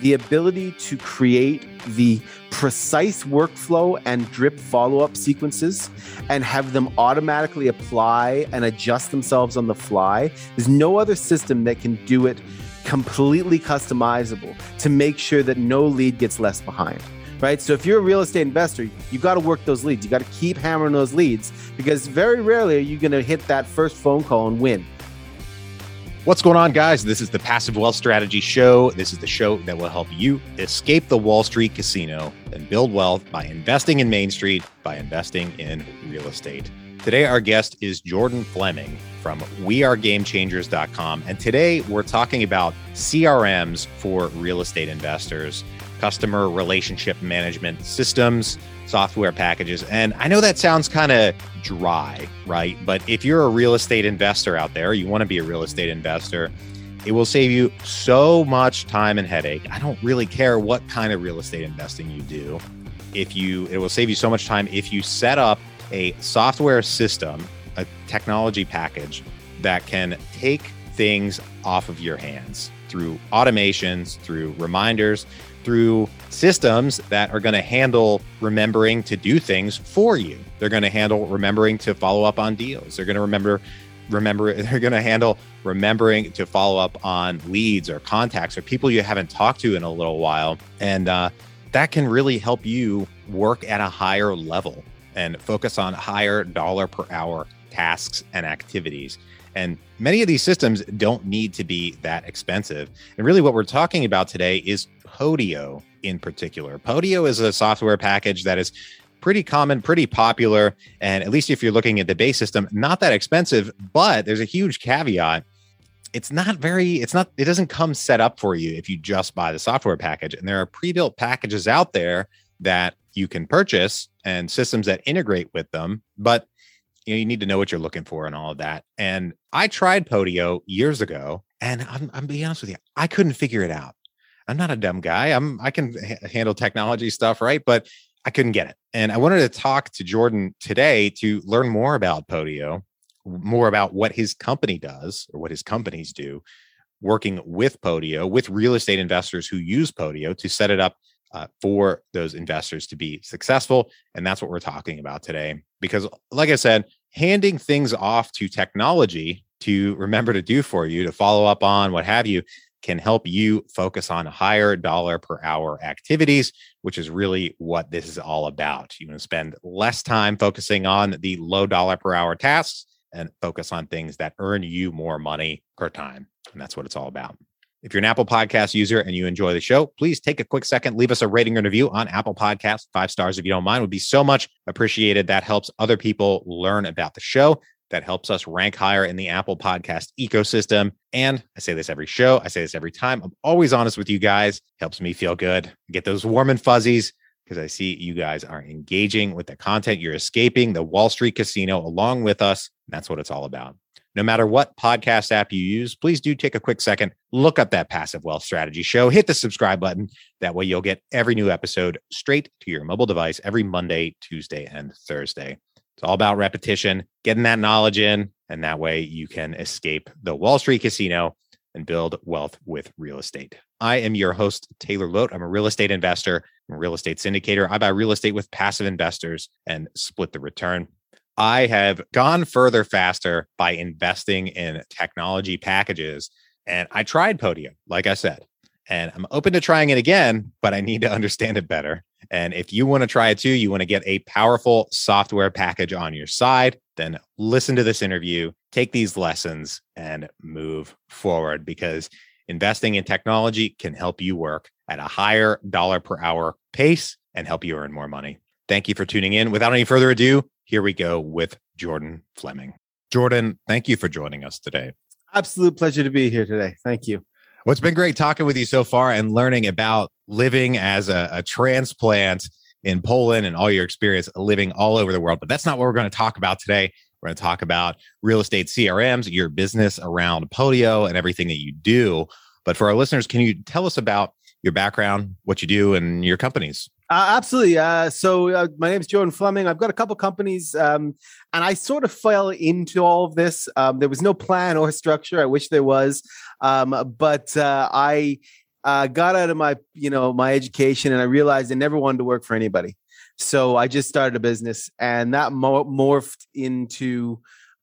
the ability to create the precise workflow and drip follow up sequences and have them automatically apply and adjust themselves on the fly. There's no other system that can do it completely customizable to make sure that no lead gets left behind. Right. So if you're a real estate investor, you got to work those leads. You got to keep hammering those leads because very rarely are you going to hit that first phone call and win. What's going on, guys? This is the Passive Wealth Strategy Show. This is the show that will help you escape the Wall Street casino and build wealth by investing in Main Street, by investing in real estate. Today, our guest is Jordan Fleming from WeAreGameChangers.com. And today, we're talking about CRMs for real estate investors, customer relationship management systems, software packages. And I know that sounds kind of dry, right? But if you're a real estate investor out there, you want to be a real estate investor, it will save you so much time and headache. I don't really care what kind of real estate investing you do. If you, it will save you so much time if you set up a software system, a technology package that can take things off of your hands through automations, through reminders, through systems that are going to handle remembering to do things for you. They're going to handle remembering to follow up on deals. They're going to remember remember they're going to handle remembering to follow up on leads or contacts or people you haven't talked to in a little while and uh, that can really help you work at a higher level and focus on higher dollar per hour tasks and activities and many of these systems don't need to be that expensive. And really, what we're talking about today is Podio in particular. Podio is a software package that is pretty common, pretty popular. And at least if you're looking at the base system, not that expensive, but there's a huge caveat. It's not very, it's not, it doesn't come set up for you if you just buy the software package. And there are pre built packages out there that you can purchase and systems that integrate with them. But you know, you need to know what you're looking for and all of that. And I tried Podio years ago, and I'm, I'm being honest with you, I couldn't figure it out. I'm not a dumb guy. I'm I can handle technology stuff, right? But I couldn't get it. And I wanted to talk to Jordan today to learn more about Podio, more about what his company does or what his companies do, working with Podio, with real estate investors who use Podio to set it up uh, for those investors to be successful. And that's what we're talking about today. Because, like I said, handing things off to technology to remember to do for you, to follow up on, what have you, can help you focus on higher dollar per hour activities, which is really what this is all about. You want to spend less time focusing on the low dollar per hour tasks and focus on things that earn you more money per time. And that's what it's all about. If you're an Apple Podcast user and you enjoy the show, please take a quick second, leave us a rating and review on Apple Podcast. Five stars if you don't mind would be so much appreciated. That helps other people learn about the show. That helps us rank higher in the Apple Podcast ecosystem. And I say this every show, I say this every time. I'm always honest with you guys. Helps me feel good. Get those warm and fuzzies because I see you guys are engaging with the content. You're escaping the Wall Street casino along with us. That's what it's all about. No matter what podcast app you use, please do take a quick second, look up that passive wealth strategy show, hit the subscribe button. That way you'll get every new episode straight to your mobile device every Monday, Tuesday, and Thursday. It's all about repetition, getting that knowledge in, and that way you can escape the Wall Street casino and build wealth with real estate. I am your host, Taylor Loht. I'm a real estate investor, I'm a real estate syndicator. I buy real estate with passive investors and split the return. I have gone further faster by investing in technology packages. And I tried Podio, like I said, and I'm open to trying it again, but I need to understand it better. And if you want to try it too, you want to get a powerful software package on your side, then listen to this interview, take these lessons, and move forward because investing in technology can help you work at a higher dollar per hour pace and help you earn more money. Thank you for tuning in. Without any further ado, here we go with Jordan Fleming. Jordan, thank you for joining us today. Absolute pleasure to be here today. Thank you. Well, it's been great talking with you so far and learning about living as a, a transplant in Poland and all your experience living all over the world. But that's not what we're going to talk about today. We're going to talk about real estate CRMs, your business around Podio, and everything that you do. But for our listeners, can you tell us about your background, what you do, and your companies? Uh, absolutely. Uh, so uh, my name is Jordan Fleming. I've got a couple companies, um, and I sort of fell into all of this. Um, there was no plan or structure. I wish there was, um, but uh, I uh, got out of my you know my education and I realized I never wanted to work for anybody. So I just started a business, and that morphed into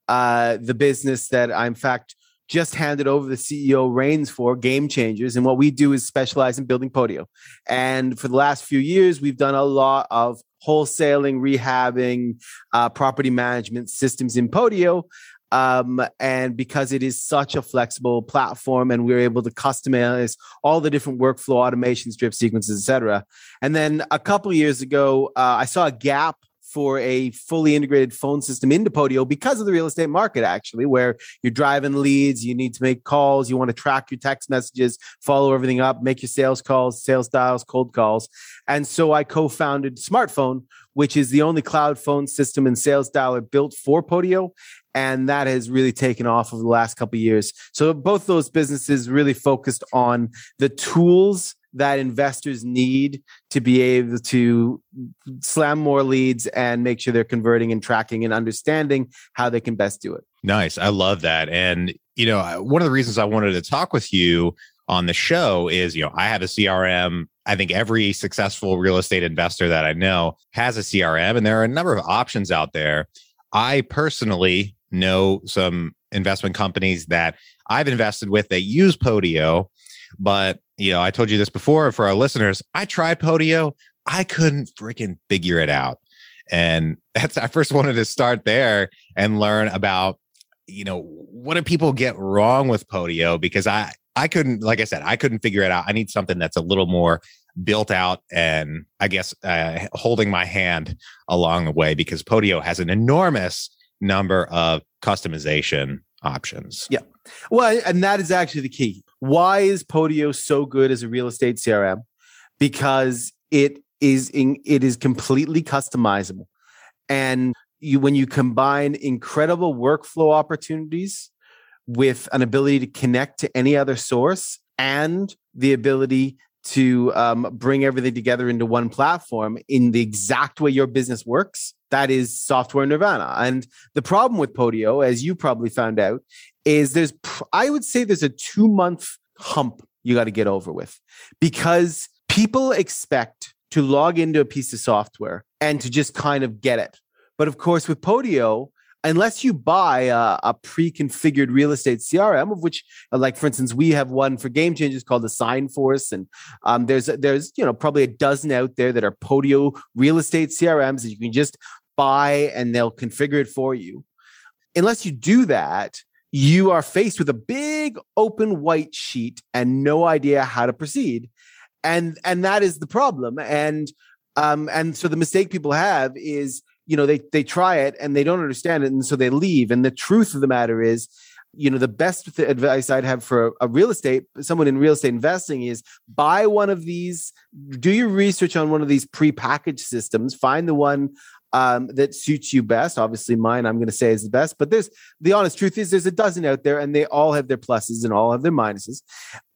uh, the business that I, in fact, just handed over the CEO reins for Game Changers. And what we do is specialize in building Podio. And for the last few years, we've done a lot of wholesaling, rehabbing, uh, property management systems in Podio. Um, and because it is such a flexible platform and we're able to customize all the different workflow automations, drip sequences, etc. And then a couple years ago, uh, I saw a gap for a fully integrated phone system into Podio because of the real estate market, actually, where you're driving leads, you need to make calls, you want to track your text messages, follow everything up, make your sales calls, sales dials, cold calls. And so I co founded smrtPhone, which is the only cloud phone system and sales dialer built for Podio. And that has really taken off over the last couple years. So both those businesses really focused on the tools that investors need to be able to slam more leads and make sure they're converting and tracking and understanding how they can best do it. Nice. I love that. And, you know, one of the reasons I wanted to talk with you on the show is, you know, I have a CRM. I think every successful real estate investor that I know has a CRM, and there are a number of options out there. I personally know some investment companies that I've invested with that use Podio, but you know, I told you this before for our listeners. I tried Podio. I couldn't freaking figure it out. And that's, I first wanted to start there and learn about, you know, what do people get wrong with Podio? Because I, I couldn't, like I said, I couldn't figure it out. I need something that's a little more built out and I guess uh, holding my hand along the way because Podio has an enormous number of customization options. Yeah. Well, and that is actually the key. Why is Podio so good as a real estate CRM? Because it is in, it is completely customizable. And you when you combine incredible workflow opportunities with an ability to connect to any other source and the ability to um, bring everything together into one platform in the exact way your business works, that is software nirvana. And the problem with Podio, as you probably found out, is there's, I would say there's a two month hump you got to get over with because people expect to log into a piece of software and to just kind of get it. But of course, with Podio, unless you buy a, a, pre-configured real estate CRM, of which, like for instance, we have one for Game Changers called the Sign Force, and um, there's there's you know probably a dozen out there that are Podio real estate CRMs that you can just buy and they'll configure it for you. Unless you do that, you are faced with a big open white sheet and no idea how to proceed. And and that is the problem. And um, and so the mistake people have is, you know, they they try it and they don't understand it, and so they leave. And the truth of the matter is, you know, the best advice I'd have for a real estate, someone in real estate investing is buy one of these, do your research on one of these pre-packaged systems, find the one um, that suits you best. Obviously, mine I'm going to say is the best, but there's the honest truth is there's a dozen out there, and they all have their pluses and all have their minuses.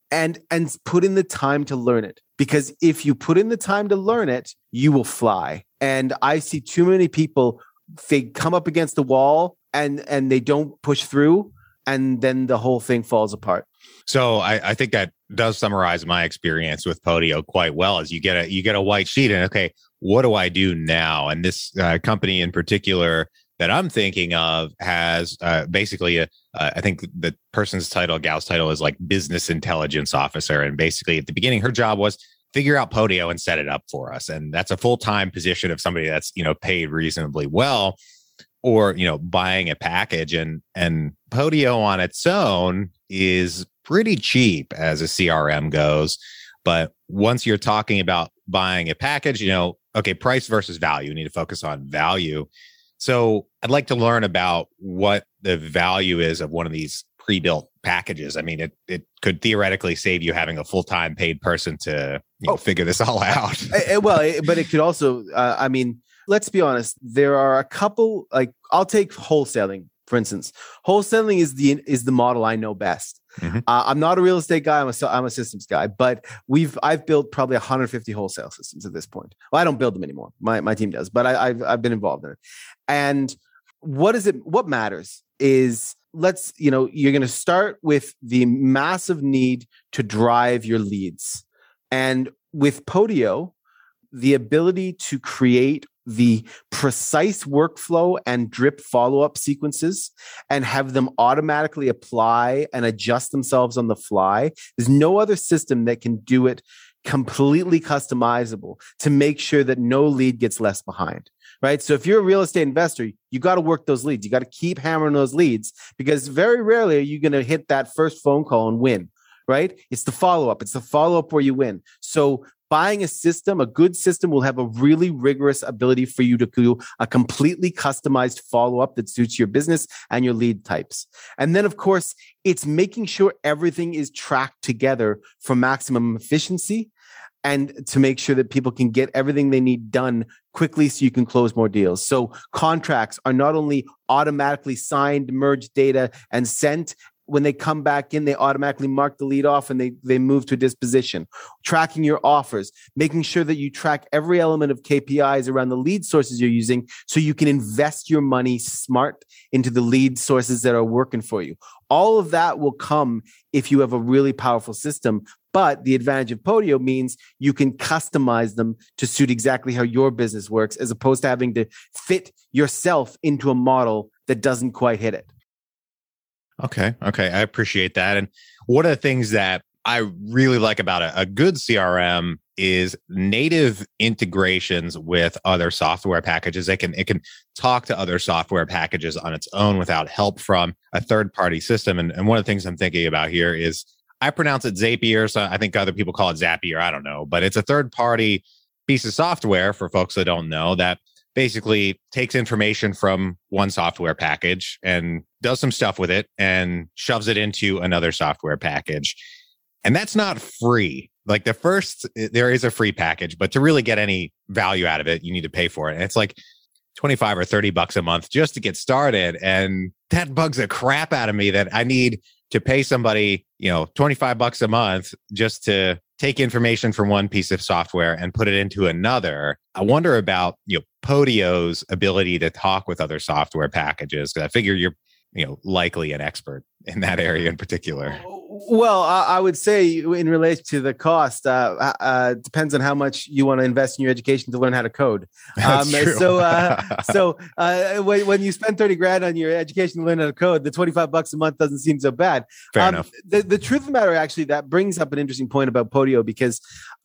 And and put in the time to learn it because if you put in the time to learn it, you will fly. And I see too many people they come up against the wall and and they don't push through, and then the whole thing falls apart. So I, I think that does summarize my experience with Podio quite well. As you get a you get a white sheet, and okay, what do I do now? And this uh, company in particular that I'm thinking of has uh, basically a, uh, I think the person's title, gal's title is like business intelligence officer. And basically at the beginning, her job was figure out Podio and set it up for us. And that's a full-time position of somebody that's, you know, paid reasonably well or, you know, buying a package and, and Podio on its own is pretty cheap as a CRM goes. But once you're talking about buying a package, you know, okay, price versus value. You need to focus on value. So I'd like to learn about what the value is of one of these pre-built packages. I mean, it it could theoretically save you having a full-time paid person to you know, oh, figure this all out. Eh, eh, well, eh, but it could also. Uh, I mean, let's be honest. There are a couple. Like, I'll take wholesaling for instance. Wholesaling is the is the model I know best. Mm-hmm. Uh, I'm not a real estate guy. I'm a I'm a systems guy, but we've I've built probably 150 wholesale systems at this point. Well, I don't build them anymore. My my team does, but I, I've I've been involved in it. And what is it? What matters is let's, you know, you're going to start with the massive need to drive your leads. And with Podio, the ability to create the precise workflow and drip follow up sequences and have them automatically apply and adjust themselves on the fly. There's no other system that can do it completely customizable to make sure that no lead gets left behind. Right. So if you're a real estate investor, you got to work those leads. You got to keep hammering those leads because very rarely are you going to hit that first phone call and win right? It's the follow up. It's the follow up where you win. So buying a system, a good system will have a really rigorous ability for you to do a completely customized follow up that suits your business and your lead types. And then, of course, it's making sure everything is tracked together for maximum efficiency and to make sure that people can get everything they need done quickly so you can close more deals. So contracts are not only automatically signed, merged data and sent when they come back in, they automatically mark the lead off and they, they move to disposition. Tracking your offers, making sure that you track every element of KPIs around the lead sources you're using so you can invest your money smart into the lead sources that are working for you. All of that will come if you have a really powerful system. But the advantage of Podio means you can customize them to suit exactly how your business works, as opposed to having to fit yourself into a model that doesn't quite hit it. Okay. Okay. I appreciate that. And one of the things that I really like about a, a good CRM is native integrations with other software packages. It can it can talk to other software packages on its own without help from a third party system. And, and one of the things I'm thinking about here is I pronounce it Zapier. So I think other people call it Zapier. I don't know, but it's a third party piece of software for folks that don't know that basically takes information from one software package and does some stuff with it and shoves it into another software package. And that's not free. Like the first, there is a free package, but to really get any value out of it, you need to pay for it. And it's like 25 or 30 bucks a month just to get started. And that bugs the crap out of me that I need to pay somebody, you know, 25 bucks a month just to take information from one piece of software and put it into another. I wonder about, you know, Podio's ability to talk with other software packages. Cause I figure you're, you know, likely an expert in that area in particular. Well, I would say in relation to the cost, uh, uh, uh, depends on how much you want to invest in your education to learn how to code. Um, so, uh, so uh, when, when, you spend thirty grand on your education to learn how to code, the twenty five bucks a month doesn't seem so bad. Fair um, enough. The, the truth of the matter, actually, that brings up an interesting point about Podio because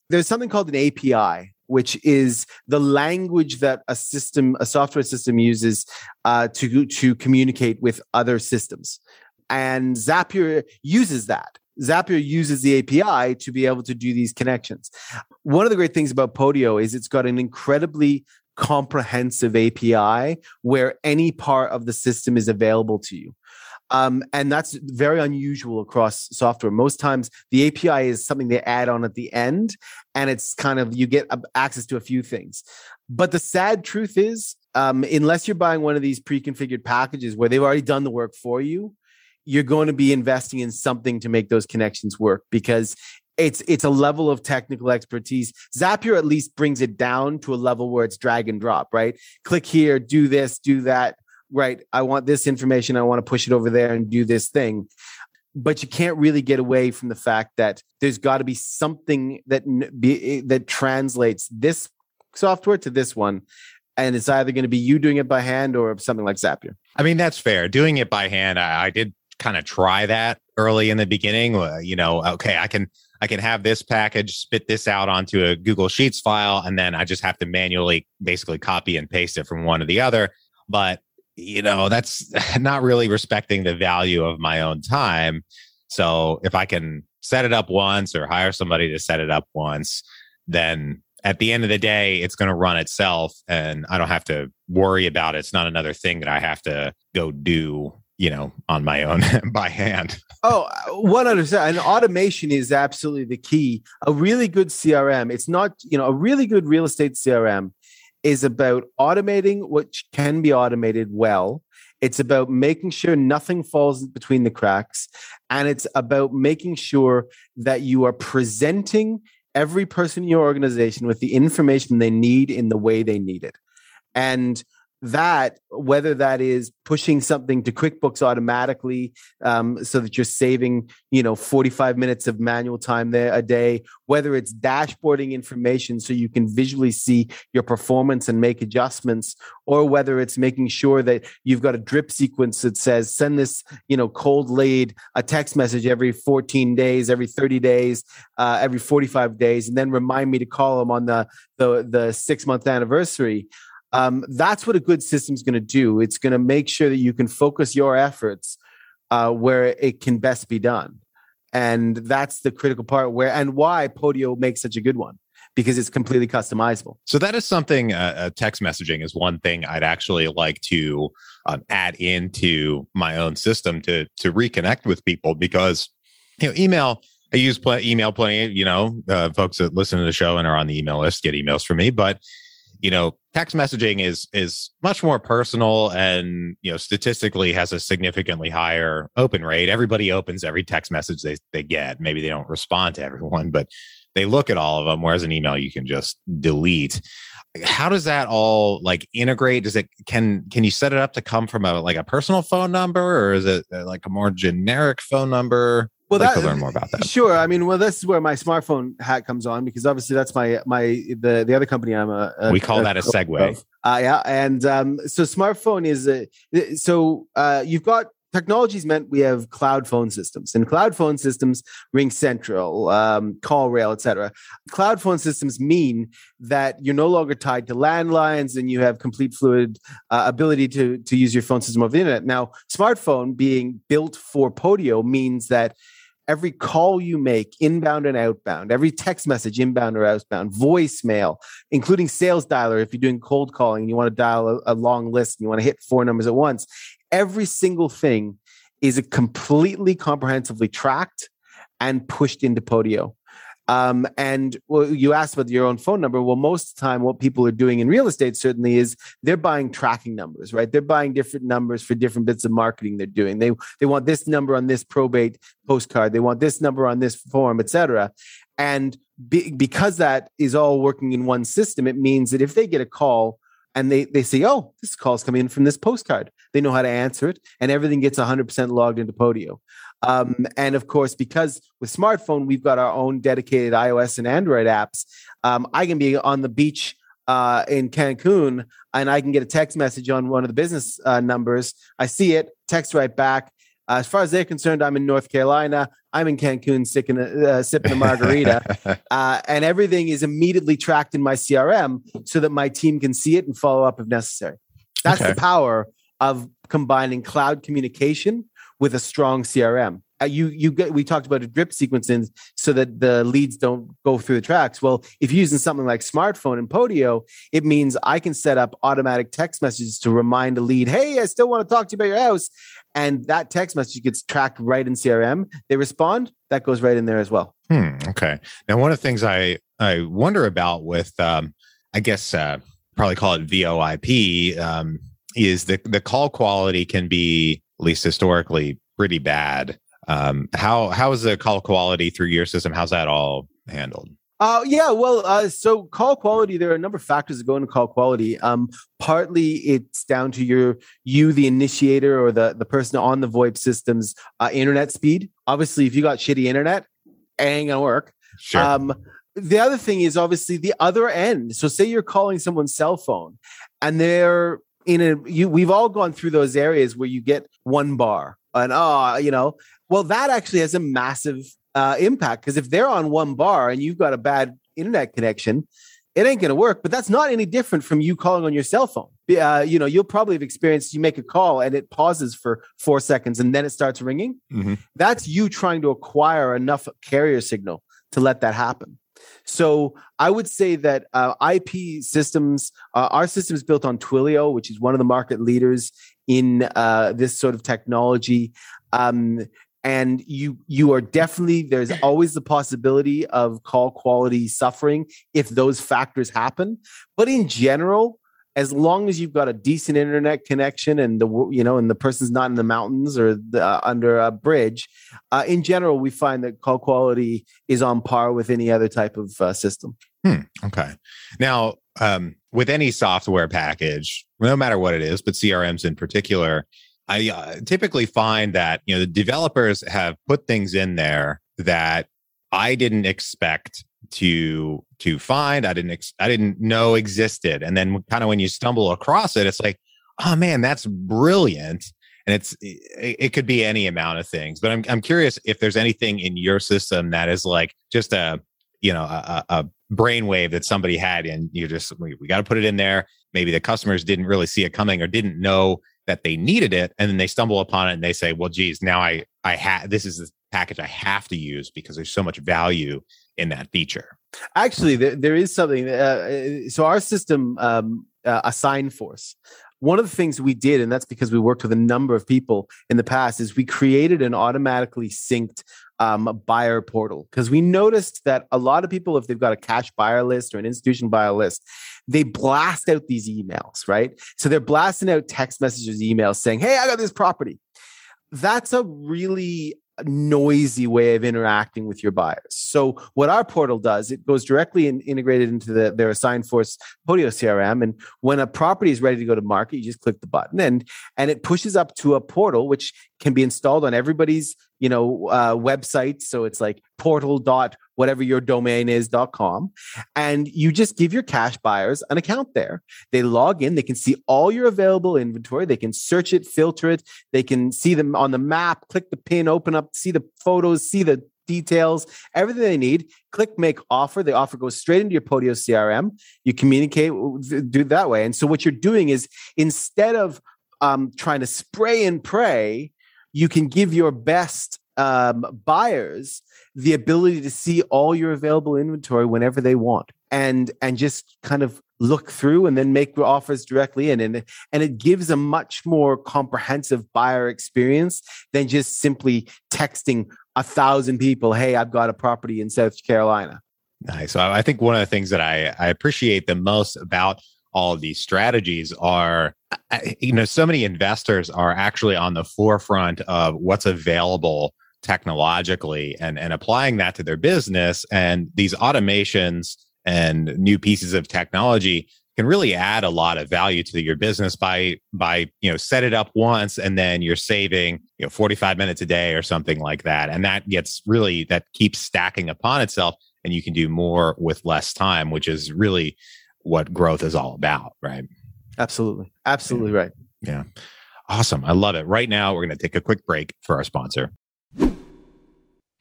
there's something called an API which is the language that a system, a software system uses uh, to to communicate with other systems. And Zapier uses that. Zapier uses the API to be able to do these connections. One of the great things about Podio is it's got an incredibly comprehensive API where any part of the system is available to you. Um, and that's very unusual across software. Most times, the API is something they add on at the end, and it's kind of you get access to a few things. But the sad truth is, um, unless you're buying one of these pre configured packages where they've already done the work for you, you're going to be investing in something to make those connections work because it's it's a level of technical expertise. Zapier at least brings it down to a level where it's drag and drop, right? Click here, do this, do that. Right. I want this information. I want to push it over there and do this thing. But you can't really get away from the fact that there's got to be something that be, that translates this software to this one and it's either going to be you doing it by hand or something like Zapier. I mean, that's fair. Doing it by hand, I, I did kind of try that early in the beginning. Uh, you know, okay, I can I can have this package spit this out onto a Google Sheets file, and then I just have to manually basically copy and paste it from one to the other. But you know, that's not really respecting the value of my own time. So if I can set it up once or hire somebody to set it up once, then at the end of the day, it's going to run itself and I don't have to worry about it. It's not another thing that I have to go do you know, on my own by hand. Oh, 100%. And automation is absolutely the key. A really good CRM, it's not, you know, a really good real estate CRM is about automating what can be automated well. It's about making sure nothing falls between the cracks. And it's about making sure that you are presenting every person in your organization with the information they need in the way they need it. And that whether that is pushing something to quickbooks automatically um, so that you're saving you know 45 minutes of manual time there a day whether it's dashboarding information so you can visually see your performance and make adjustments or whether it's making sure that you've got a drip sequence that says send this you know cold lead a text message every 14 days every 30 days uh, every 45 days and then remind me to call them on the the, the six month anniversary um, that's what a good system is going to do. It's going to make sure that you can focus your efforts uh, where it can best be done. And that's the critical part where and why Podio makes such a good one because it's completely customizable. So that is something. Uh, uh, text messaging is one thing I'd actually like to um, add into my own system to to reconnect with people because you know email. I use pl- email plenty. You know, uh, folks that listen to the show and are on the email list get emails from me, but you know text messaging is is much more personal and you know statistically has a significantly higher open rate. Everybody opens every text message they, they get. Maybe they don't respond to everyone but they look at all of them whereas an email you can just delete. How does that all like integrate? Does it can can you set it up to come from a like a personal phone number or is it uh, like a more generic phone number well, that, to learn more about that. Sure. I mean, well, this is where my smrtPhone hat comes on because obviously that's my my the the other company I'm a. a we call a, that a segue. Uh, yeah, and um, so smrtPhone is a, so uh, you've got technology's meant we have cloud phone systems and cloud phone systems RingCentral um, CallRail etc cloud phone systems mean that you're no longer tied to landlines and you have complete fluid uh, ability to to use your phone system over the internet now smrtPhone being built for podio means that every call you make, inbound and outbound, every text message, inbound or outbound, voicemail, including sales dialer, if you're doing cold calling and you want to dial a, a long list and you want to hit four numbers at once, every single thing is completely comprehensively tracked and pushed into Podio. Um, and well, you asked about your own phone number. Well, most of the time, what people are doing in real estate certainly is they're buying tracking numbers, right? They're buying different numbers for different bits of marketing they're doing. They they want this number on this probate postcard. They want this number on this form, etc. And be, because that is all working in one system, it means that if they get a call and they they say, "Oh, this call's coming in from this postcard," they know how to answer it, and everything gets 100% logged into Podio. Um, and of course, because with smrtPhone, we've got our own dedicated iOS and Android apps. Um, I can be on the beach uh, in Cancun and I can get a text message on one of the business uh, numbers. I see it, text right back. Uh, as far as they're concerned, I'm in North Carolina. I'm in Cancun sipping a, uh, sipping a margarita, uh, and everything is immediately tracked in my CRM so that my team can see it and follow up if necessary. That's okay. the power of combining cloud communication with a strong CRM. Uh, you you get we talked about a drip sequencing so that the leads don't go through the tracks. Well, if you're using something like smrtPhone and Podio, it means I can set up automatic text messages to remind a lead, "Hey, I still want to talk to you about your house," and that text message gets tracked right in CRM. They respond, that goes right in there as well. Hmm, okay. Now, one of the things I I wonder about with, um, I guess, uh, probably call it VoIP, um, is the the call quality can be at least historically, pretty bad. Um, how how is the call quality through your system? How's that all handled? Uh, yeah, well, uh, so call quality, there are a number of factors that go into call quality. Um, partly it's down to your you, the initiator or the, the person on the VoIP system's uh, internet speed. Obviously, if you got shitty internet, it ain't gonna work. Sure. Um, the other thing is obviously the other end. So say you're calling someone's cell phone and they're in a you we've all gone through those areas where you get one bar and oh you know well that actually has a massive uh, impact because if they're on one bar and you've got a bad internet connection it ain't going to work but that's not any different from you calling on your cell phone. Uh, you know you'll probably have experienced you make a call and it pauses for four seconds and then it starts ringing. Mm-hmm. that's you trying to acquire enough carrier signal to let that happen so I would say that uh, IP systems, uh, our system is built on Twilio, which is one of the market leaders in uh, this sort of technology. Um, and you you are definitely there's always the possibility of call quality suffering if those factors happen. But in general, as long as you've got a decent internet connection and the you know and the person's not in the mountains or the, uh, under a bridge uh, in general we find that call quality is on par with any other type of uh, system. Hmm, okay. Now um, with any software package, no matter what it is, but CRMs in particular, I uh, typically find that you know the developers have put things in there that I didn't expect to to find. I didn't ex- I didn't know existed, and then kind of when you stumble across it, it's like, oh man, that's brilliant. And it's it, it could be any amount of things, but I'm I'm curious if there's anything in your system that is like just a you know a, a brainwave that somebody had, and you just we, we got to put it in there. Maybe the customers didn't really see it coming or didn't know that they needed it and then they stumble upon it and they say well geez now i i had this is package i have to use because there's so much value in that feature actually there, there is something uh, so our system um, uh, AssignForce one of the things we did and that's because we worked with a number of people in the past is we created an automatically synced um, buyer portal because we noticed that a lot of people if they've got a cash buyer list or an institution buyer list they blast out these emails, right? So they're blasting out text messages, emails saying, Hey, I got this property. That's a really noisy way of interacting with your buyers. So what our portal does, it goes directly in, integrated into the, their AssignForce Podio CRM. And when a property is ready to go to market, you just click the button and, and it pushes up to a portal, which can be installed on everybody's, you know, uh, website. So it's like portal dot whatever your domain is.com. And you just give your cash buyers an account there. They log in, they can see all your available inventory, they can search it, filter it, they can see them on the map, click the pin, open up, see the photos, see the details, everything they need. Click make offer. The offer goes straight into your Podio CRM. You communicate, do that way. And so what you're doing is instead of um, trying to spray and pray, you can give your best um, buyers the ability to see all your available inventory whenever they want and and just kind of look through and then make offers directly in and and it gives a much more comprehensive buyer experience than just simply texting a thousand people hey i've got a property in south carolina. Nice. So i think one of the things that i i appreciate the most about all of these strategies are you know so many investors are actually on the forefront of what's available technologically and, and applying that to their business. And these automations and new pieces of technology can really add a lot of value to your business by by you know set it up once and then you're saving you know 45 minutes a day or something like that. And that gets really that keeps stacking upon itself and you can do more with less time which is really what growth is all about right? Absolutely. Absolutely yeah. right. Yeah. Awesome. I love it. Right now we're going to take a quick break for our sponsor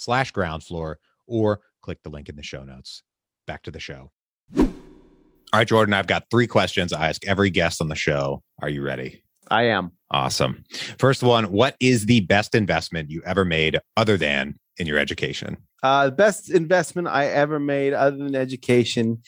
slash Groundfloor or click the link in the show notes. Back to the show. All right, Jordan, I've got three questions I ask every guest on the show. Are you ready? I am. Awesome. First one What is the best investment you ever made other than in your education? Uh, the best investment I ever made other than education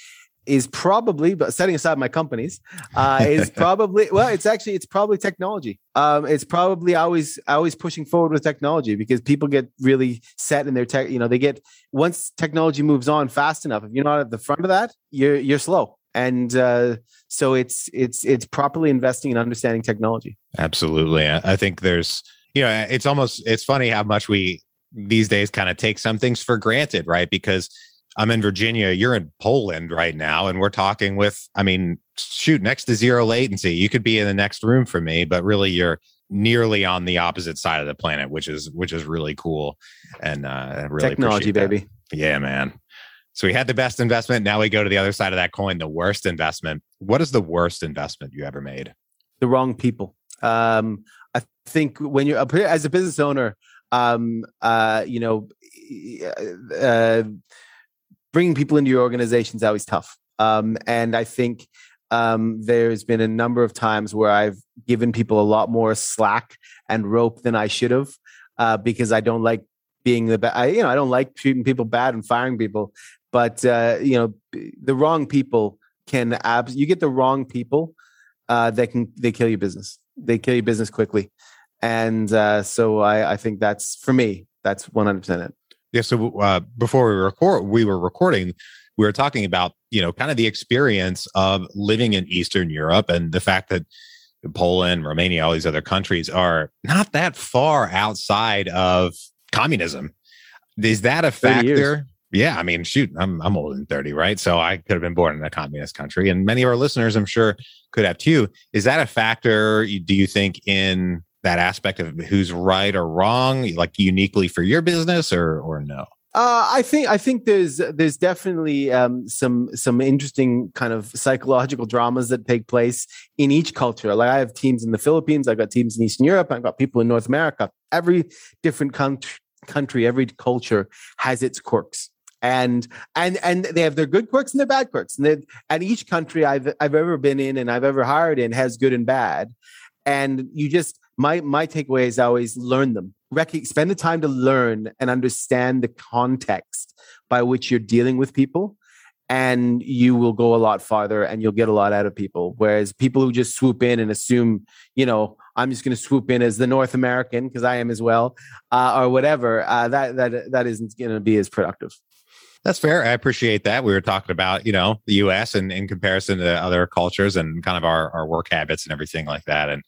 is probably, but setting aside my companies, uh, is probably well, it's actually it's probably technology. Um, it's probably always always pushing forward with technology because people get really set in their tech. You know, they get once technology moves on fast enough. If you're not at the front of that, you're you're slow. and uh, so it's it's it's properly investing and understanding technology. Absolutely, I think there's you know it's almost it's funny how much we these days kind of take some things for granted, right? Because I'm in Virginia, you're in Poland right now, and we're talking with, I mean, shoot, next to zero latency. You could be in the next room for me, but really you're nearly on the opposite side of the planet, which is which is really cool. And uh really technology, baby. Yeah, man. So we had the best investment. Now we go to the other side of that coin, the worst investment. What is the worst investment you ever made? The wrong people. Um, I think when you're as a business owner, um, uh, you know, uh, bringing people into your organization is always tough. Um, and I think um, there's been a number of times where I've given people a lot more slack and rope than I should have uh, because I don't like being the bad. You know, I don't like treating people bad and firing people. But uh, you know, the wrong people can abs. You get the wrong people uh, that can they kill your business. They kill your business quickly, and uh, so I, I think that's for me. That's one hundred percent it. Yeah. So uh, before we record, we were recording. We were talking about you know kind of the experience of living in Eastern Europe and the fact that Poland, Romania, all these other countries are not that far outside of communism. Is that a factor? Yeah, I mean, shoot, I'm I'm older than 30, right? So I could have been born in a communist country, and many of our listeners, I'm sure, could have too. Is that a factor? Do you think in that aspect of who's right or wrong, like uniquely for your business, or or no? Uh, I think I think there's there's definitely um, some some interesting kind of psychological dramas that take place in each culture. Like I have teams in the Philippines, I've got teams in Eastern Europe, I've got people in North America. Every different country, country, every culture has its quirks, and and and they have their good quirks and their bad quirks. And and each country I've I've ever been in and I've ever hired in has good and bad. And you just my my takeaway is always learn them. Rec- spend the time to learn and understand the context by which you're dealing with people and you will go a lot farther and you'll get a lot out of people whereas people who just swoop in and assume you know i'm just going to swoop in as the north american because i am as well uh, or whatever uh, that that that isn't going to be as productive that's fair. I appreciate that. We were talking about, you know, the US and in comparison to other cultures and kind of our, our work habits and everything like that. And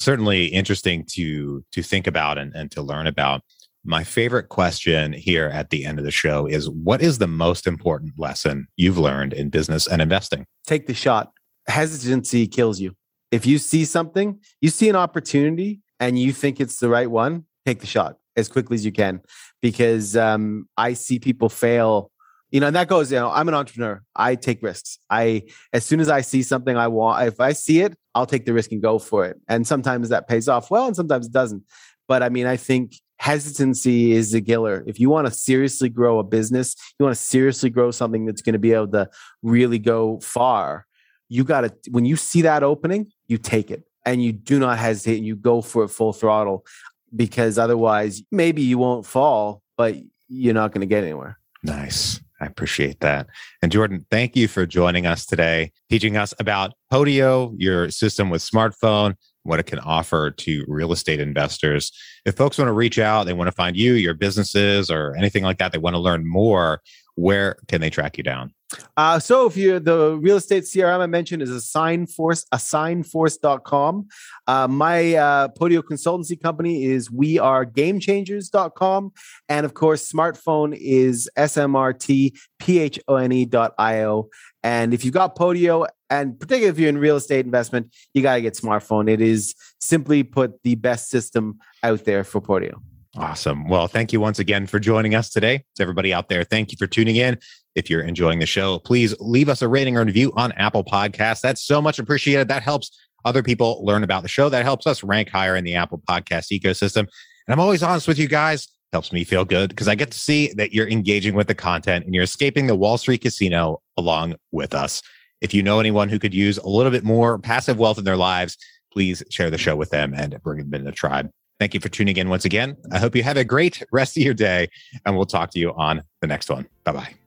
certainly interesting to to think about and, and to learn about. My favorite question here at the end of the show is what is the most important lesson you've learned in business and investing? Take the shot. Hesitancy kills you. If you see something, you see an opportunity and you think it's the right one, take the shot as quickly as you can because um, I see people fail you know, and that goes, you know, I'm an entrepreneur. I take risks. I, as soon as I see something I want, if I see it, I'll take the risk and go for it. And sometimes that pays off well and sometimes it doesn't. But I mean, I think hesitancy is a killer. If you want to seriously grow a business, you want to seriously grow something that's going to be able to really go far, you got to, when you see that opening, you take it and you do not hesitate and you go for it full throttle because otherwise, maybe you won't fall, but you're not going to get anywhere. Nice. I appreciate that. And Jordan, thank you for joining us today, teaching us about Podio, your system with smrtPhone, what it can offer to real estate investors. If folks want to reach out, they want to find you, your businesses, or anything like that, they want to learn more, where can they track you down? Uh, so if you the real estate CRM I mentioned is AssignForce, assignforce.com. Uh, my uh, Podio consultancy company is wearegamechangers.com. And of course, smrtPhone is smrtphone.io. And if you've got Podio, and particularly if you're in real estate investment, you got to get smrtPhone. It is simply put the best system out there for Podio. Awesome. Well, thank you once again for joining us today. To everybody out there, thank you for tuning in. If you're enjoying the show, please leave us a rating or review on Apple Podcasts. That's so much appreciated. That helps other people learn about the show. That helps us rank higher in the Apple Podcast ecosystem. And I'm always honest with you guys. Helps me feel good because I get to see that you're engaging with the content and you're escaping the Wall Street casino along with us. If you know anyone who could use a little bit more passive wealth in their lives, please share the show with them and bring them in the tribe. Thank you for tuning in once again. I hope you have a great rest of your day, and we'll talk to you on the next one. Bye bye.